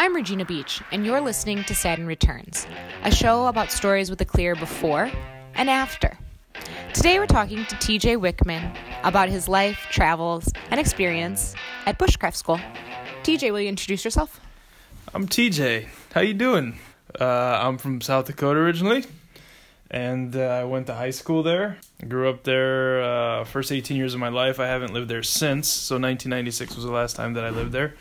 I'm Regina Beach, and you're listening to Saturn Returns, a show about stories with a clear before and after. Today we're talking to TJ Wickman about his life, travels, and experience at Bushcraft School. TJ, will you introduce yourself? I'm TJ. How you doing? Uh, I'm from South Dakota originally, and uh, I went to high school there. Grew up there. Uh, first 18 years of my life. I haven't lived there since. So 1996 was the last time that I lived there.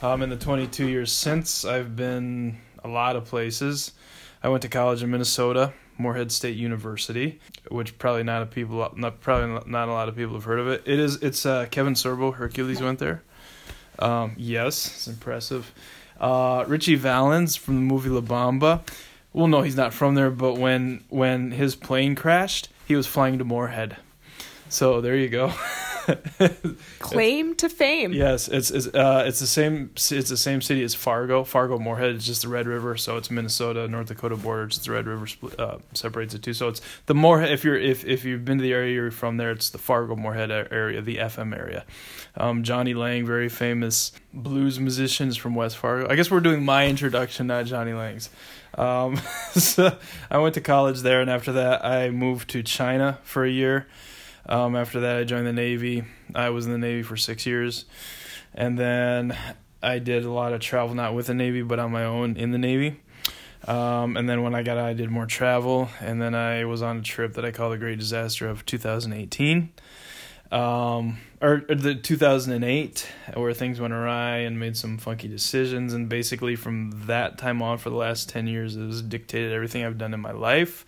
Um, in the 22 years since, I've been a lot of places. I went to college in Minnesota, Moorhead State University, which probably not a people, not probably not a lot of people have heard of it. It is. It's uh, Kevin Sorbo, Hercules went there. Um, yes, it's impressive. Uh, Ritchie Valens from the movie La Bamba. Well, no, he's not from there. But when when his plane crashed, he was flying to Moorhead. So there you go. Claim to fame. Yes, it's it's uh, it's the same it's the same city as Fargo. Fargo Moorhead is just the Red River, so it's Minnesota North Dakota border. Just the Red River uh, separates the two. So it's the Moorhead. If you're if if you've been to the area you're from there, it's the Fargo Moorhead area, the FM area. Um, Jonny Lang, very famous blues musicians from West Fargo. I guess we're doing my introduction, not Jonny Lang's. Um, so I went to college there, and after that, I moved to China for a year. Um, after that, I joined the Navy. I was in the Navy for six years, and then I did a lot of travel, not with the Navy, but on my own in the Navy. Um, and then when I got out, I did more travel, and then I was on a trip that I call the Great Disaster of 2018, um, or, or the 2008, where things went awry and made some funky decisions. And basically, from that time on, for the last 10 years, has dictated everything I've done in my life.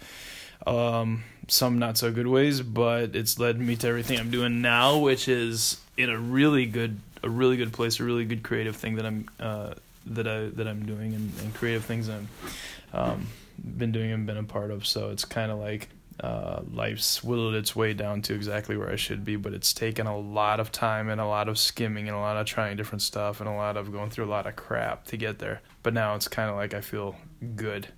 Um, some not so good ways, but it's led me to everything I'm doing now, which is in a really good, a really good place, a really good creative thing that I'm, uh, that I that I'm doing, and, and creative things I'm, um, been doing and been a part of. So it's kind of like uh, life's whittled its way down to exactly where I should be, but it's taken a lot of time and a lot of skimming and a lot of trying different stuff and a lot of going through a lot of crap to get there. But now it's kind of like I feel good.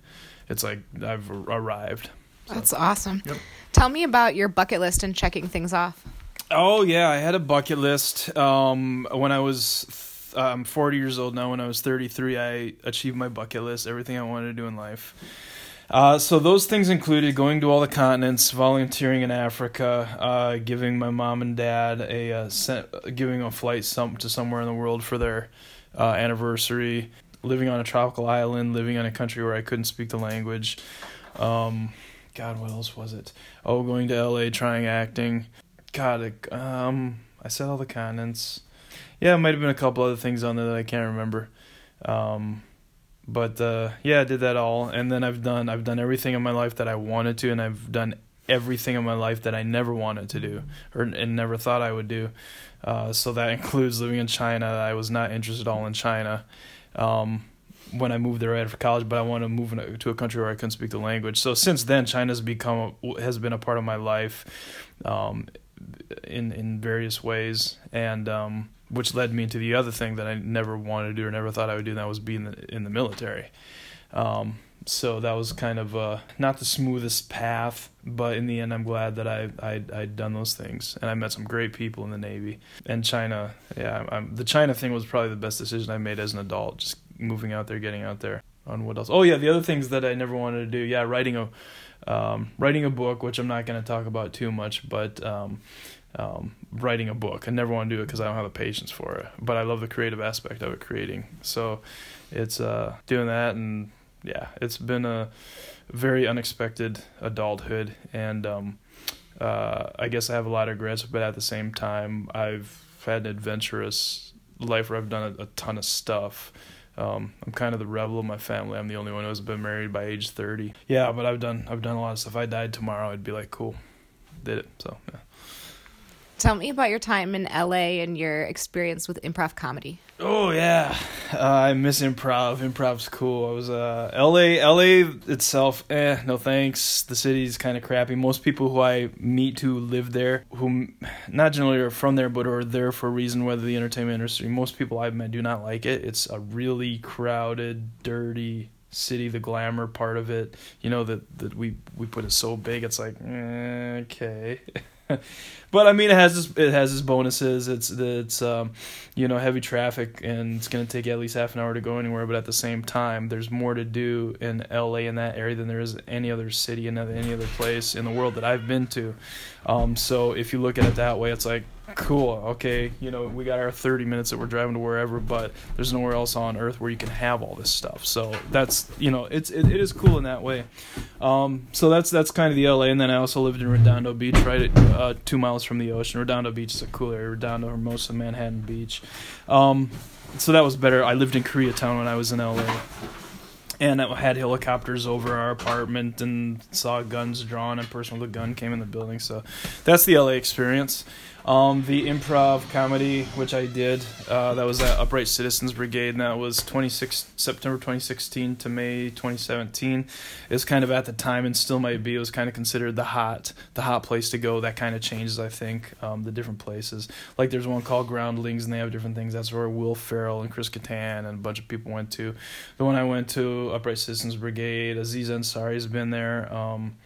It's like I've arrived. So. That's awesome. Yep. Tell me about your bucket list and checking things off. Oh yeah, I had a bucket list um, when I was th- I'm 40 years old now. When I was 33, I achieved my bucket list, everything I wanted to do in life. Uh, so those things included going to all the continents, volunteering in Africa, uh, giving my mom and dad a uh, sent, giving a flight some to somewhere in the world for their uh, anniversary, living on a tropical island, living in a country where I couldn't speak the language. Um, God, what else was it? Oh, going to L.A., trying acting. God, um, I said all the continents. Yeah, it might have been a couple other things on there that I can't remember. Um, but uh, yeah, I did that all, and then I've done I've done everything in my life that I wanted to, and I've done everything in my life that I never wanted to do or and never thought I would do. Uh, so that includes living in China. I was not interested at all in China. Um, when I moved there right for college, but I wanted to move to a country where I couldn't speak the language. So since then, China's become a, has been a part of my life, um, in in various ways, and um, which led me to the other thing that I never wanted to do or never thought I would do, and that was be in the in the military. Um, so that was kind of uh, not the smoothest path, but in the end, I'm glad that I I I'd done those things, and I met some great people in the Navy and China. Yeah, I'm, the China thing was probably the best decision I made as an adult. Just moving out there, getting out there. On what else? Oh yeah, the other things that I never wanted to do. Yeah, writing a um, writing a book, which I'm not going to talk about too much, but um, um, writing a book. I never want to do it because I don't have the patience for it. But I love the creative aspect of it, creating. So it's uh, doing that, and yeah, it's been a very unexpected adulthood, and um, uh, I guess I have a lot of regrets, but at the same time, I've had an adventurous life where I've done a, a ton of stuff um, I'm kind of the rebel of my family. I'm the only one who's been married by age 30. Yeah, but I've done I've done a lot of stuff. If I died tomorrow, I'd be like, cool, did it. So yeah. Tell me about your time in LA and your experience with improv comedy. Oh yeah, uh, I miss improv. Improv's cool. I was uh, LA. LA itself, eh, no thanks. The city's kind of crappy. Most people who I meet who live there, who not generally are from there, but are there for a reason, whether the entertainment industry. Most people I've met do not like it. It's a really crowded, dirty city. The glamour part of it, you know, that that we we put it so big. It's like eh, okay. but I mean, it has its, it has its bonuses. It's it's um, you know heavy traffic, and it's going to take at least half an hour to go anywhere. But at the same time, there's more to do in LA in that area than there is any other city and any other place in the world that I've been to. Um, so if you look at it that way, it's like cool. Okay, you know we got our 30 minutes that we're driving to wherever, but there's nowhere else on Earth where you can have all this stuff. So that's you know it's it, it is cool in that way. Um, so that's that's kind of the LA, and then I also lived in Redondo Beach, right at uh, two miles from the ocean. Redondo Beach is a cool area. Redondo, of Manhattan Beach. Um, so that was better. I lived in Koreatown when I was in LA and it had helicopters over our apartment and saw guns drawn and person with a gun came in the building so that's the la experience um, the improv comedy which i did uh, that was at upright citizens brigade and that was 26 september 2016 to may 2017 is kind of at the time and still might be it was kind of considered the hot the hot place to go that kind of changes i think um, the different places like there's one called groundlings and they have different things that's where will ferrell and chris kattan and a bunch of people went to the one i went to Upright Citizens Brigade. Aziz Ansari has been there. Um,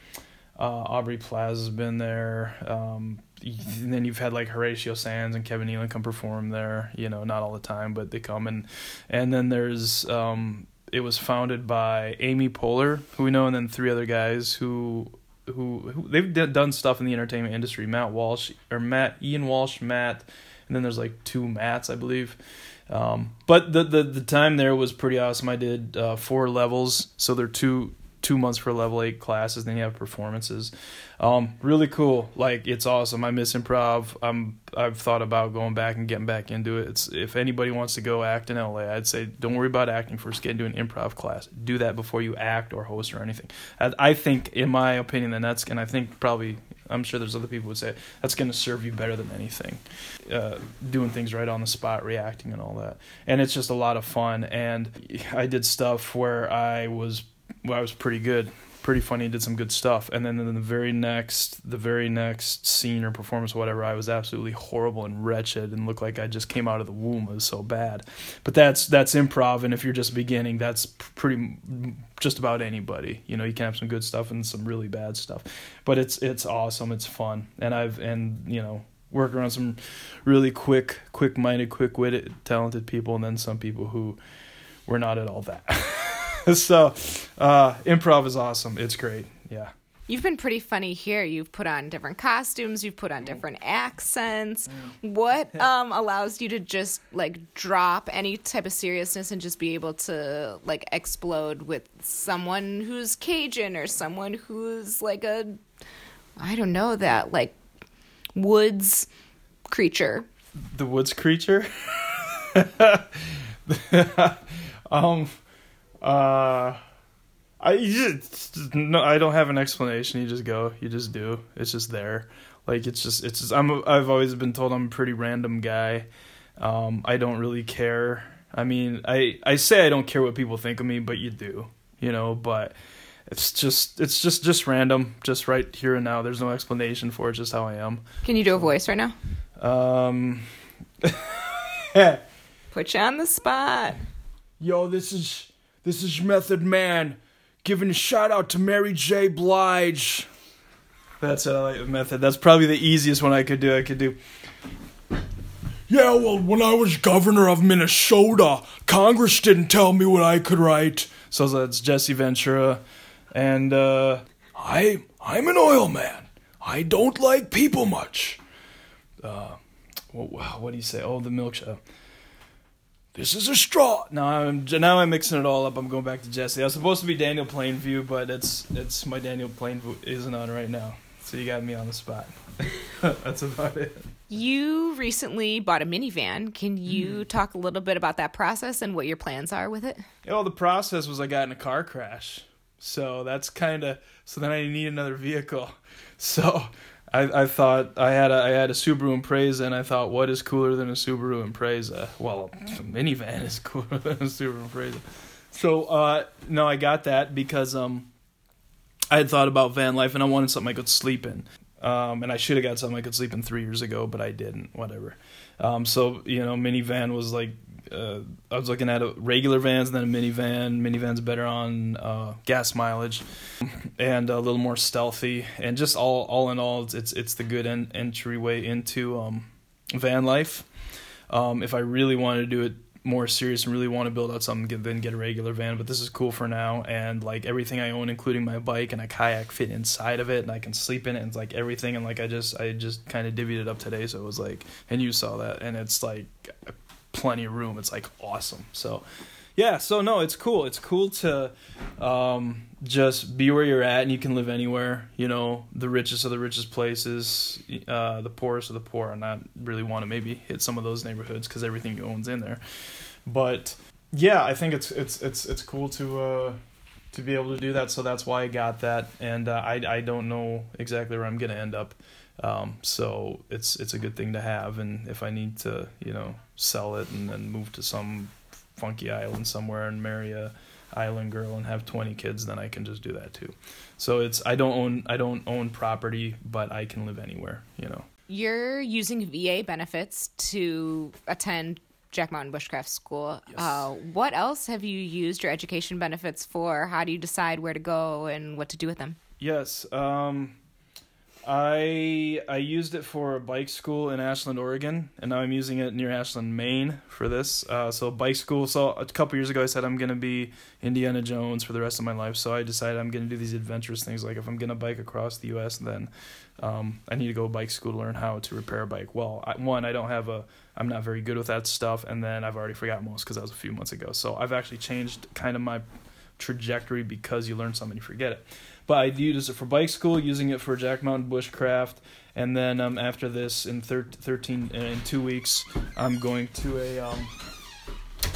uh, Aubrey Plaza's been there. Um, and then you've had like Horatio Sanz and Kevin Nealon come perform there. You know, not all the time, but they come and and then there's um, it was founded by Amy Poehler, who we know, and then three other guys who who, who they've d- done stuff in the entertainment industry. Matt Walsh or Matt Ian Walsh, Matt, and then there's like two Matts, I believe. Um, but the, the the time there was pretty awesome. I did uh, four levels, so they're two two months for level eight classes. Then you have performances. Um, really cool. Like it's awesome. I miss improv. I'm I've thought about going back and getting back into it. It's if anybody wants to go act in LA, I'd say don't worry about acting first. Get into an improv class. Do that before you act or host or anything. I, I think, in my opinion, then that's and I think probably I'm sure there's other people would say that's going to serve you better than anything. Uh, doing things right on the spot, reacting and all that, and it's just a lot of fun. And I did stuff where I was well, I was pretty good pretty funny, did some good stuff. And then in the very next, the very next scene or performance, or whatever, I was absolutely horrible and wretched and looked like I just came out of the womb. It was so bad. But that's that's improv, and if you're just beginning, that's pretty just about anybody. You know, you can have some good stuff and some really bad stuff, but it's it's awesome. It's fun, and I've and you know work around some really quick, quick-minded, quick-witted, talented people, and then some people who were not at all that. so uh, improv is awesome. It's great. Yeah. You've been pretty funny here. You've put on different costumes. You've put on different accents. What um, allows you to just like drop any type of seriousness and just be able to like explode with someone who's Cajun or someone who's like a, I don't know that like woods creature. The woods creature. um uh, I just no, I don't have an explanation. You just go, you just do. It's just there. Like it's just it's just I'm a, I've always been told I'm a pretty random guy. Um, I don't really care. I mean, I I say I don't care what people think of me, but you do, you know. But it's just it's just just random, just right here and now. There's no explanation for it. Just how I am. Can you do a voice right now? Um. Put you on the spot. Yo, this is this is Method Man giving a shout out to Mary J. Blige. That's like method. That's probably the easiest one I could do. I could do. Yeah, well, when I was governor of Minnesota, Congress didn't tell me what I could write. So that's Jesse Ventura, and uh, I I'm an oil man. I don't like people much. Uh, what, what do you say? Oh, the milkshake this is a straw. Now I'm now I'm mixing it all up. I'm going back to Jesse. I was supposed to be Daniel Plainview, but it's it's my Daniel Plainview isn't on right now. So you got me on the spot. That's about it. You recently bought a minivan. Can you mm. talk a little bit about that process and what your plans are with it? Yeah, well, the process was I got in a car crash. So that's kind of so then I need another vehicle. So I, I thought I had a I had a Subaru Impreza and I thought what is cooler than a Subaru Impreza? Well, a minivan is cooler than a Subaru Impreza. So uh, no, I got that because um, I had thought about van life and I wanted something I could sleep in. Um, and I should have got something I could sleep in three years ago, but I didn't. Whatever. Um, so you know, minivan was like uh, I was looking at a regular vans and then a minivan. Minivan's better on uh, gas mileage and a little more stealthy. And just all all in all, it's it's the good en- entryway into um, van life. Um, if I really wanted to do it more serious and really want to build out something, then get a regular van. But this is cool for now, and like everything I own, including my bike and a kayak, fit inside of it, and I can sleep in it, and it's like everything. And like I just, I just kind of divvied it up today, so it was like, and you saw that, and it's like plenty of room. It's like awesome. So. Yeah, so no, it's cool. It's cool to um, just be where you're at, and you can live anywhere. You know, the richest of the richest places, uh, the poorest of the poor, and not really want to maybe hit some of those neighborhoods because everything you own's in there. But yeah, I think it's it's it's it's cool to uh, to be able to do that. So that's why I got that, and uh, I I don't know exactly where I'm gonna end up. Um, so it's it's a good thing to have, and if I need to, you know, sell it and then move to some funky island somewhere and marry a island girl and have 20 kids then I can just do that too. So it's I don't own I don't own property but I can live anywhere, you know. You're using VA benefits to attend Jack Mountain Bushcraft School. Yes. Uh, what else have you used your education benefits for? How do you decide where to go and what to do with them? Yes. Um I I used it for a bike school in Ashland, Oregon, and now I'm using it near Ashland, Maine for this. Uh, so bike school. So a couple years ago, I said I'm gonna be Indiana Jones for the rest of my life. So I decided I'm gonna do these adventurous things. Like if I'm gonna bike across the U.S., then um, I need to go bike school to learn how to repair a bike. Well, I, one, I don't have a, I'm not very good with that stuff, and then I've already forgot most because that was a few months ago. So I've actually changed kind of my trajectory because you learn something, you forget it. But I used it for bike school, using it for Jack Mountain Bushcraft, and then um, after this, in thir- thirteen in two weeks, I'm going to a um,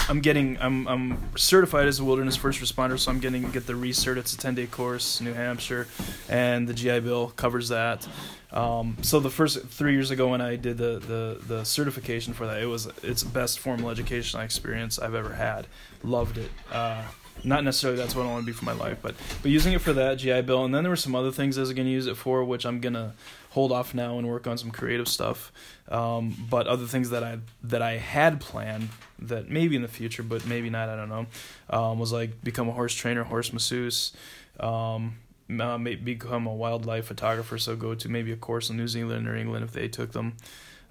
I'm getting I'm I'm certified as a wilderness first responder, so I'm getting get the recert. It's a ten day course, New Hampshire, and the GI Bill covers that. Um, so the first three years ago when I did the, the the certification for that, it was it's the best formal educational experience I've ever had. Loved it. Uh, not necessarily that's what I want to be for my life, but but using it for that GI Bill, and then there were some other things I was gonna use it for, which I'm gonna hold off now and work on some creative stuff. Um, but other things that I that I had planned that maybe in the future, but maybe not, I don't know, um, was like become a horse trainer, horse masseuse. Um, uh, become a wildlife photographer, so go to maybe a course in New Zealand or England if they took them.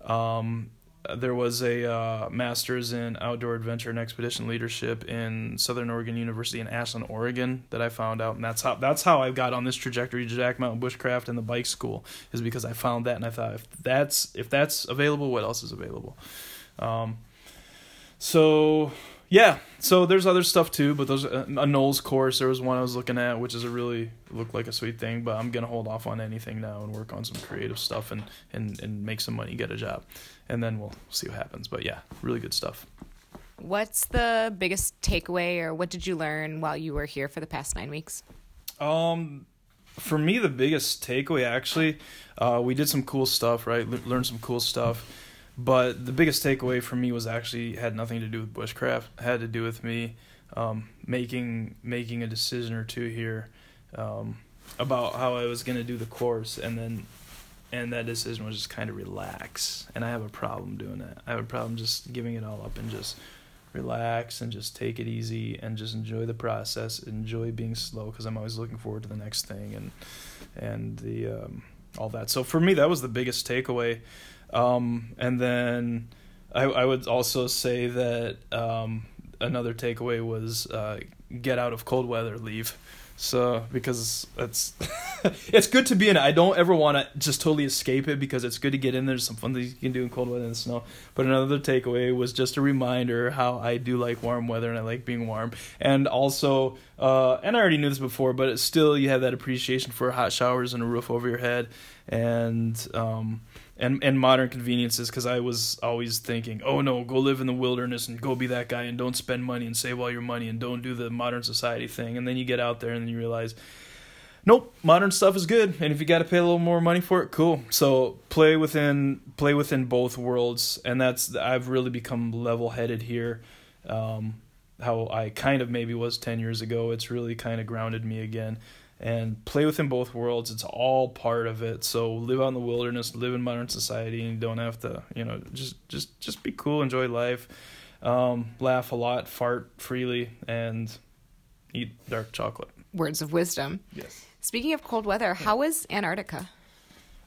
Um, there was a uh, master's in outdoor adventure and expedition leadership in Southern Oregon University in Ashland, Oregon that I found out, and that's how that's how I got on this trajectory to Jack Mountain Bushcraft and the bike school is because I found that and I thought if that's if that's available, what else is available? Um, so yeah, so there's other stuff too, but those uh, a NOLS course. There was one I was looking at, which is a really looked like a sweet thing, but I'm gonna hold off on anything now and work on some creative stuff and and and make some money, get a job, and then we'll see what happens. But yeah, really good stuff. What's the biggest takeaway, or what did you learn while you were here for the past nine weeks? Um, for me, the biggest takeaway actually, uh, we did some cool stuff, right? Le- learned some cool stuff. But the biggest takeaway for me was actually had nothing to do with bushcraft. Had to do with me um, making making a decision or two here um, about how I was going to do the course, and then and that decision was just kind of relax. And I have a problem doing that. I have a problem just giving it all up and just relax and just take it easy and just enjoy the process. Enjoy being slow because I'm always looking forward to the next thing and and the um, all that. So for me, that was the biggest takeaway. Um, and then I, I would also say that um, another takeaway was uh, get out of cold weather, leave. So because it's it's good to be in it. I don't ever want to just totally escape it because it's good to get in there. There's some fun things you can do in cold weather and snow. But another takeaway was just a reminder how I do like warm weather and I like being warm. And also, uh, and I already knew this before, but still you have that appreciation for hot showers and a roof over your head, and um, and and modern conveniences because I was always thinking, oh no, go live in the wilderness and go be that guy and don't spend money and save all your money and don't do the modern society thing. And then you get out there and you realize, nope, modern stuff is good. And if you got to pay a little more money for it, cool. So play within play within both worlds, and that's I've really become level headed here. Um, how I kind of maybe was ten years ago. It's really kind of grounded me again and play within both worlds. It's all part of it. So live out in the wilderness, live in modern society, and you don't have to, you know, just just just be cool, enjoy life. um, laugh a lot, fart freely, and eat dark chocolate. Words of wisdom. Yes. Speaking of cold weather, how is Antarctica?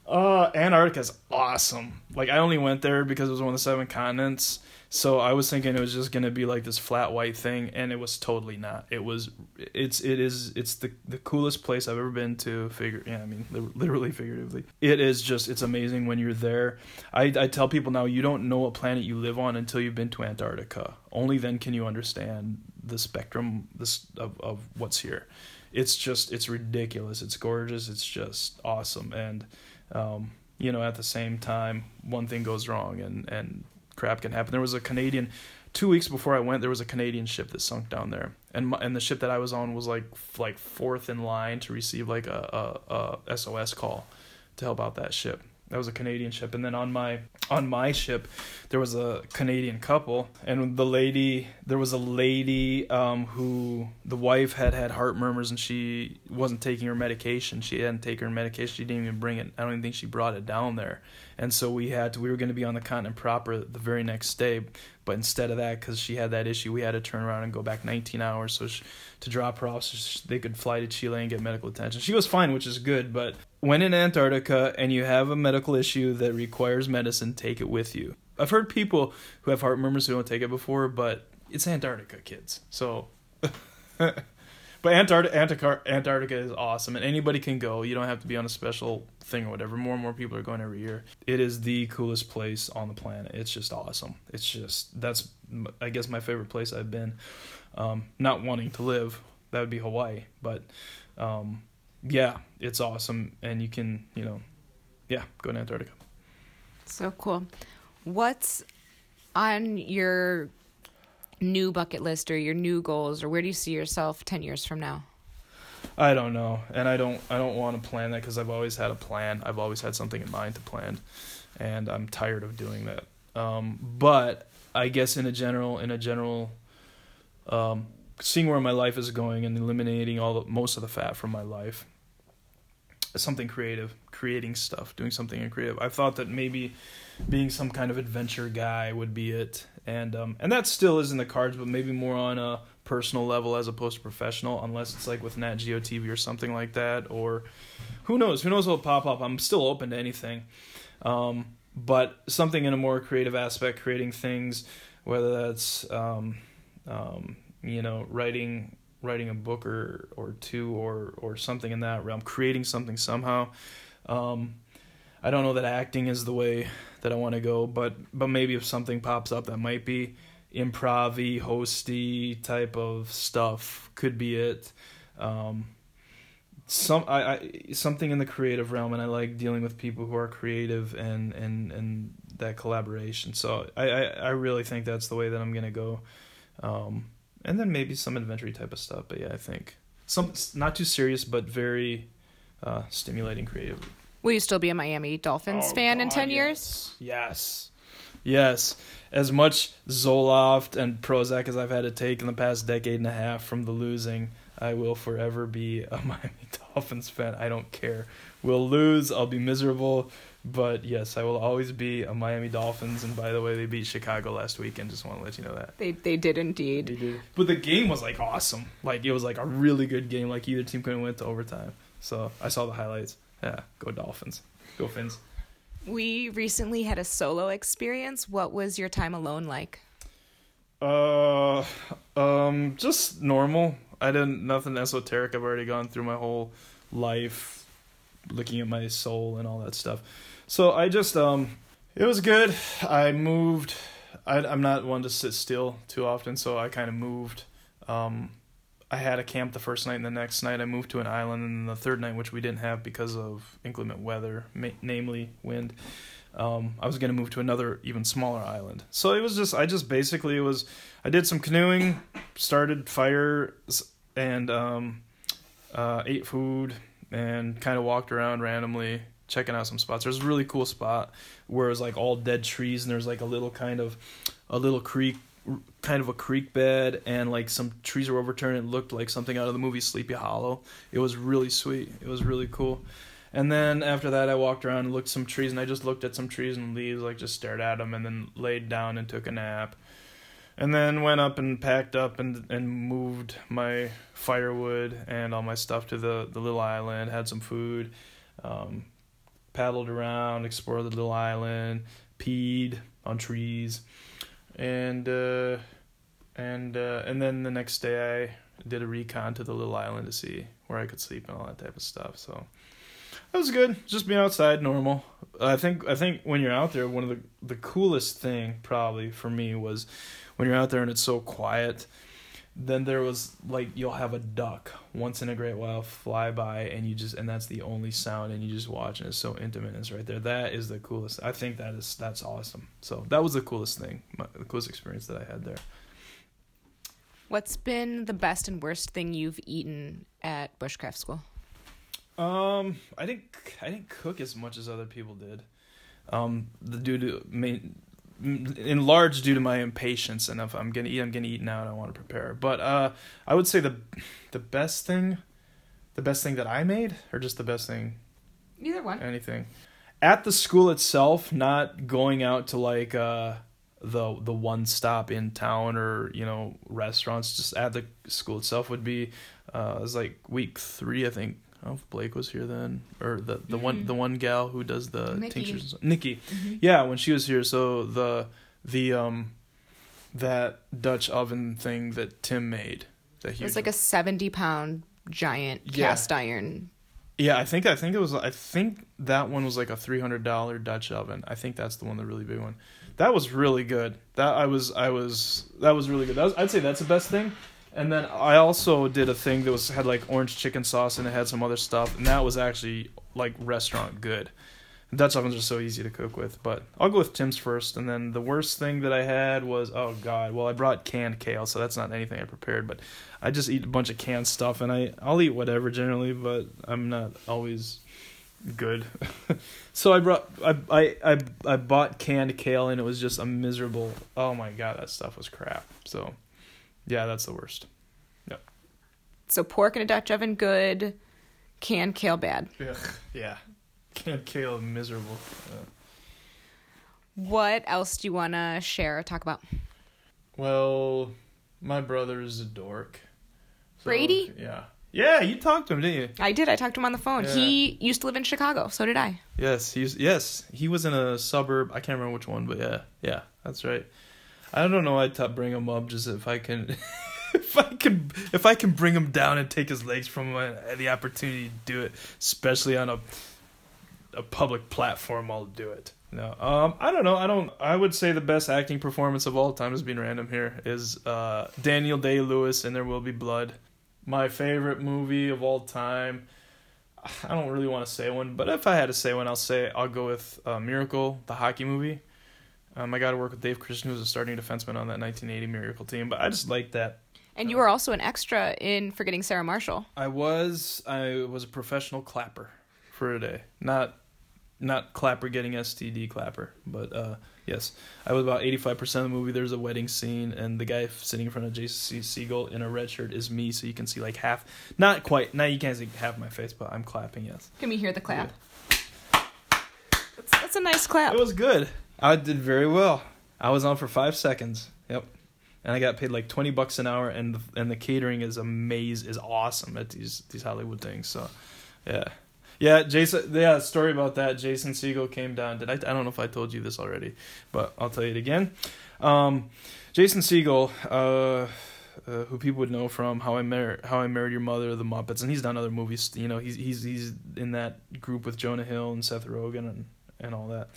Uh, Antarctica's awesome. Like I only went there because it was one of the seven continents. So I was thinking it was just gonna be like this flat white thing, and it was totally not. It was, it's, it is, it's the the coolest place I've ever been to. Figure, yeah, I mean, literally, figuratively. It is just, it's amazing when you're there. I I tell people now, you don't know what planet you live on until you've been to Antarctica. Only then can you understand the spectrum this of of what's here. It's just, it's ridiculous. It's gorgeous. It's just awesome, and um, you know, at the same time, one thing goes wrong, and and crap can happen. There was a Canadian two weeks before I went. There was a Canadian ship that sunk down there, and my, and the ship that I was on was like like fourth in line to receive like a, a, a SOS call to help out that ship. That was a Canadian ship, and then on my on my ship, there was a Canadian couple, and the lady there was a lady um, who the wife had had heart murmurs, and she wasn't taking her medication. She hadn't taken her medication. She didn't even bring it. I don't even think she brought it down there, and so we had to. We were going to be on the continent proper the very next day, but instead of that, because she had that issue, we had to turn around and go back 19 hours. So she, to drop her off, so they could fly to Chile and get medical attention. She was fine, which is good, but when in Antarctica and you have a medical issue that requires medicine, take it with you. I've heard people who have heart murmurs who don't take it before, but it's Antarctica, kids. So, but Antarctica, Antarctica, is awesome, and anybody can go. You don't have to be on a special thing or whatever. More and more people are going every year. It is the coolest place on the planet. It's just awesome. It's just that's I guess my favorite place I've been. Um, not wanting to live, that would be Hawaii, but. Um, yeah, it's awesome, and you can, you know, yeah, go to Antarctica. So cool. What's on your new bucket list or your new goals, or where do you see yourself ten years from now? I don't know, and I don't I don't want to plan that because I've always had a plan. I've always had something in mind to plan, and I'm tired of doing that. Um, but I guess in a general in a general um, seeing where my life is going and eliminating all the, most of the fat from my life. Something creative creating stuff doing something creative. I thought that maybe being some kind of adventure guy would be it. And um, and that still is in the cards but maybe more on a personal level as opposed to professional unless it's like with nat geo tv or something like that or who knows? Who knows what'll pop up? I'm still open to anything. Um, but something in a more creative aspect creating things whether that's um, um you know, writing writing a book or or two or or something in that realm, creating something somehow. Um, I don't know that acting is the way that I want to go, but but maybe if something pops up that might be improv hosty type of stuff could be it. Um, some I, I something in the creative realm, and I like dealing with people who are creative and and and that collaboration. So I I, I really think that's the way that I'm gonna go. Um, and then maybe some adventure type of stuff. But yeah, I think some not too serious, but very uh, stimulating, creative. Will you still be a Miami Dolphins oh, fan God, in ten yes. years? Yes, yes. As much Zoloft and Prozac as I've had to take in the past decade and a half from the losing, I will forever be a Miami Dolphins fan. I don't care. We'll lose. I'll be miserable. But yes, I will always be a Miami Dolphins. And by the way, they beat Chicago last weekend. Just want to let you know that they they did indeed. They did. But the game was like awesome. Like it was like a really good game. Like either team couldn't win to overtime. So I saw the highlights. Yeah, go Dolphins. Go Fins. We recently had a solo experience. What was your time alone like? Uh, um, just normal. I didn't nothing esoteric. I've already gone through my whole life, looking at my soul and all that stuff. So I just um, it was good. I moved. I, I'm not one to sit still too often, so I kind of moved. Um, I had a camp the first night, and the next night I moved to an island, and the third night, which we didn't have because of inclement weather, ma- namely wind. Um, I was going to move to another even smaller island. So it was just I just basically it was I did some canoeing, started fires, and um, uh, ate food, and kind of walked around randomly checking out some spots. There's a really cool spot where it was like all dead trees and there's like a little kind of a little creek kind of a creek bed and like some trees were overturned it looked like something out of the movie Sleepy Hollow. It was really sweet. It was really cool. And then after that I walked around and looked some trees and I just looked at some trees and leaves like just stared at them and then laid down and took a nap. And then went up and packed up and and moved my firewood and all my stuff to the the little island. Had some food, um, paddled around, explored the little island, peed on trees, and uh, and uh, and then the next day I did a recon to the little island to see where I could sleep and all that type of stuff. So that was good. Just being outside, normal. I think I think when you're out there, one of the the coolest thing probably for me was when you're out there and it's so quiet. Then there was like you'll have a duck once in a great while fly by and you just and that's the only sound and you just watch and it's so intimate and it's right there. That is the coolest. I think that is that's awesome. So that was the coolest thing, my, the coolest experience that I had there. What's been the best and worst thing you've eaten at bushcraft school? Um, I didn't I didn't cook as much as other people did. Um, the to main, in large due to my impatience, and if I'm gonna eat, I'm gonna eat now, and I want to prepare. But uh, I would say the the best thing, the best thing that I made, or just the best thing, Either one. anything, at the school itself, not going out to like uh the the one stop in town or you know restaurants, just at the school itself would be uh it was like week three, I think. I don't know if Blake was here then, or the the one Mhm. the one gal who does the Nikki. tinctures. Nikki, Mm-hmm. yeah, when she was here. So the the um that Dutch oven thing that Tim made. That It huge was like a 70 pound giant Yeah. cast iron. yeah, I think I think it was I think that one was like a three hundred dollar Dutch oven. I think that's the one, the really big one. That was really good. That I was I was that was really good. That was, I'd say that's the best thing. And then I also did a thing that was had like orange chicken sauce and it had some other stuff, and that was actually like restaurant good. Dutch ovens are so easy to cook with, but I'll go with Tim's first. And then the worst thing that I had was oh god, well I brought canned kale, so that's not anything I prepared, but I just eat a bunch of canned stuff, and I I'll eat whatever generally, but I'm not always good. so I brought I, I I I bought canned kale, and it was just a miserable. Oh my god, that stuff was crap. So yeah, that's the worst. So pork in a Dutch oven, good. Canned kale, bad. Yeah, yeah, canned kale miserable. What else do you want to share or talk about? Well, my brother is a dork. So, Brady? Yeah. Yeah, you talked to him, didn't you? I did. I talked to him on the phone. Yeah. He used to live in Chicago. So did I. Yes, he's yes, he was in a suburb. I can't remember which one, but yeah, yeah, that's right. I don't know. I to bring him up just if I can, if I can, if I can bring him down and take his legs from him, I the opportunity to do it, especially on a a public platform. I'll do it. No, um, I don't know. I don't. I would say the best acting performance of all time is being random here is uh Daniel Day Lewis in There Will Be Blood. My favorite movie of all time. I don't really want to say one, but if I had to say one, I'll say I'll go with uh, Miracle, the hockey movie. Um, I got to work with Dave Christian, who was a starting defenseman on that 1980 Miracle team, but I just like that. And you were also an extra in Forgetting Sarah Marshall. I was I was a professional clapper for a day, not not clapper getting STD clapper, but uh, yes, I was about 85 percent of the movie. There's a wedding scene, and the guy sitting in front of Jason Segel in a red shirt is me, so you can see like half, not quite, now you can't see half my face, but I'm clapping. Yes. Can we hear the clap? That's, that's a nice clap. It was good. I did very well. I was on for five seconds. Yep. And I got paid like twenty bucks an hour, and the, and the catering is amazing, is awesome at these these Hollywood things. So, yeah, yeah. Jason, yeah. Story about that. Jason Segel came down. Did I? I don't know if I told you this already, but I'll tell you it again. Um, Jason Segel, uh, uh, who people would know from How I Married How I Married Your Mother, The Muppets, and he's done other movies. You know, he's he's he's in that group with Jonah Hill and Seth Rogen and and all that.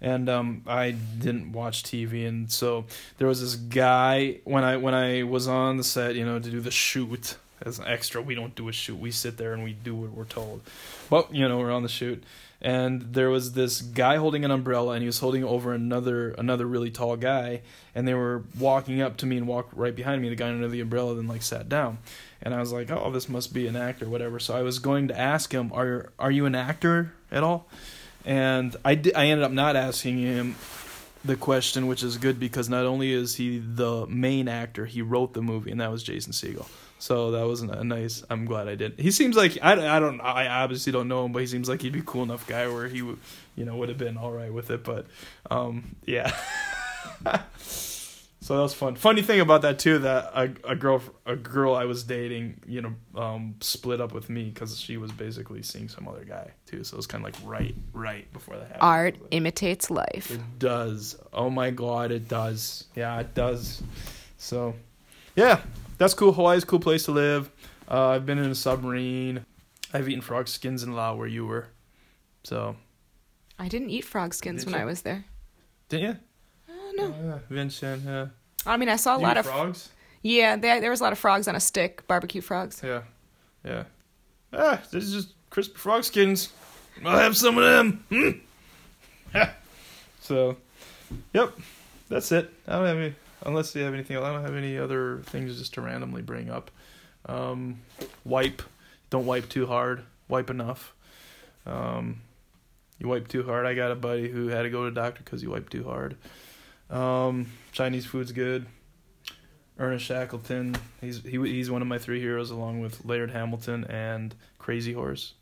And um, I didn't watch TV, and so there was this guy when I when I was on the set, you know, to do the shoot as an extra. We don't do a shoot; we sit there and we do what we're told. But you know, we're on the shoot, and there was this guy holding an umbrella, and he was holding over another another really tall guy, and they were walking up to me and walked right behind me. The guy under the umbrella then like sat down, and I was like, oh, this must be an actor, whatever. So I was going to ask him, are are you an actor at all? And I, I ended up not asking him the question, which is good because not only is he the main actor, he wrote the movie, and that was Jason Segel. So that was a nice. I'm glad I did. He seems like I, I don't I obviously don't know him, but he seems like he'd be cool enough guy where he would you know would have been all right with it. But um yeah. So that was fun. Funny thing about that too, that a, a girl a girl I was dating, you know, um, split up with me because she was basically seeing some other guy too. So it was kind of like right, right before that happened. Art imitates life. It does. Oh my god, it does. Yeah, it does. So, yeah, that's cool. Hawaii's a cool place to live. Uh, I've been in a submarine. I've eaten frog skins in Laos where you were. So, I didn't eat frog skins Did when you? I was there. didn't you? Uh, no. Oh, yeah. Vincent, yeah. I mean, I saw a You lot of frogs. yeah. There, there was a lot of frogs on a stick, barbecue frogs. Yeah, yeah. Ah, this is just crispy frog skins. I'll have some of them. Hmm. Ha. so, yep, that's it. I don't have any, unless you have anything else. I don't have any other things just to randomly bring up. Um, wipe. Don't wipe too hard. Wipe enough. Um, you wipe too hard. I got a buddy who had to go to the doctor because he wiped too hard. Um, Chinese food's good. Ernest Shackleton. He's he he's one of my three heroes, along with Laird Hamilton and Crazy Horse.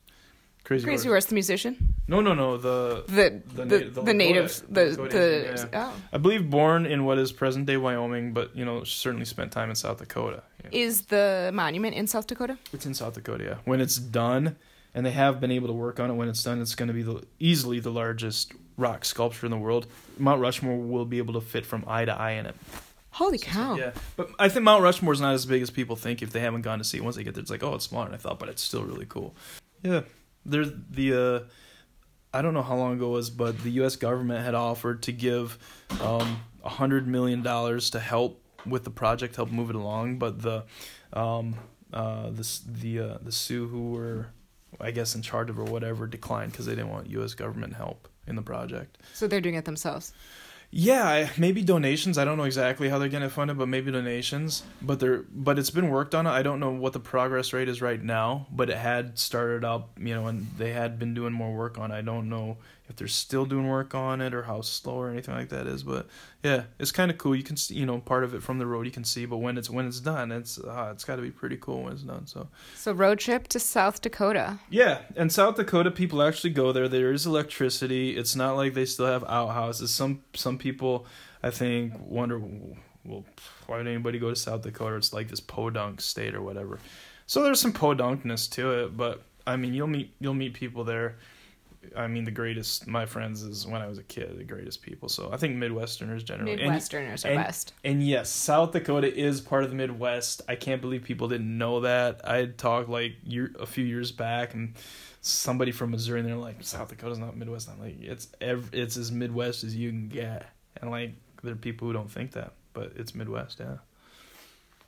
Crazy, Crazy Horse. Horse, the musician, No, no, no. The the The the, the, the natives, the Lakota, the yeah. oh. I believe born in what is present day Wyoming, but you know certainly spent time in South Dakota. Yeah. Is the monument in South Dakota? It's in South Dakota. Yeah. When it's done, and they have been able to work on it. When it's done, it's going to be the easily the largest rock sculpture in the world. Mount Rushmore will be able to fit from eye to eye in it. Holy cow! Yeah, but I think Mount Rushmore's not as big as people think if they haven't gone to see it. Once they get there, it's like, oh, it's smaller than I thought, but it's still really cool. Yeah, there's the. Uh, I don't know how long ago it was, but the U.S. government had offered to give um, a hundred million dollars to help with the project, help move it along. But the um, uh, the the uh, the Sioux who were, I guess, in charge of or whatever, declined because they didn't want U.S. government help in the project. So they're doing it themselves. Yeah, maybe donations. I don't know exactly how they're gonna fund it but maybe donations. But they're but it's been worked on. I don't know what the progress rate is right now, but it had started up, you know, and they had been doing more work on. it. I don't know if they're still doing work on it or how slow or anything like that is. But yeah, it's kind of cool. You can see, you know, part of it from the road you can see, but when it's when it's done, it's uh, it's got to be pretty cool when it's done. So So road trip to South Dakota. yeah, and South Dakota people actually go there. There is electricity. It's not like they still have outhouses. Some some people I think wonder well why would anybody go to South Dakota? It's like this podunk state or whatever. So there's some podunkness to it, but I mean you'll meet you'll meet people there. I mean the greatest my friends is when I was a kid, the greatest people. So I think Midwesterners generally and- Midwesterners are and- best. and yes, South Dakota is part of the Midwest. I can't believe people didn't know that. I had talked like year, a few years back, and somebody from Missouri, and they're like, "South Dakota's not Midwest." I'm like, "It's ev- it's as Midwest as you can get." And like, there are people who don't think that, but it's Midwest, yeah.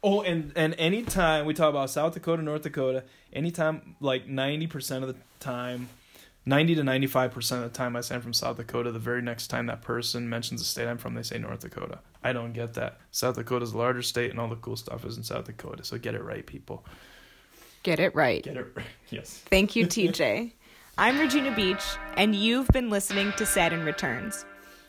Oh, and and anytime we talk about South Dakota, North Dakota, anytime like ninety percent of the time. 90 to 95% of the time I say I'm from South Dakota, the very next time that person mentions the state I'm from, they say North Dakota. I don't get that. South Dakota's a larger state and all the cool stuff is in South Dakota. So get it right, people. Get it right. Get it right. Yes. Thank you, TJ. I'm Regina Beach, and you've been listening to Saturn Returns.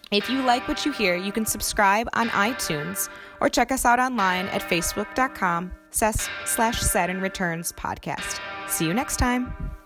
If you like what you hear, you can subscribe on iTunes or check us out online at facebook.com slash Saturn Returns podcast. See you next time.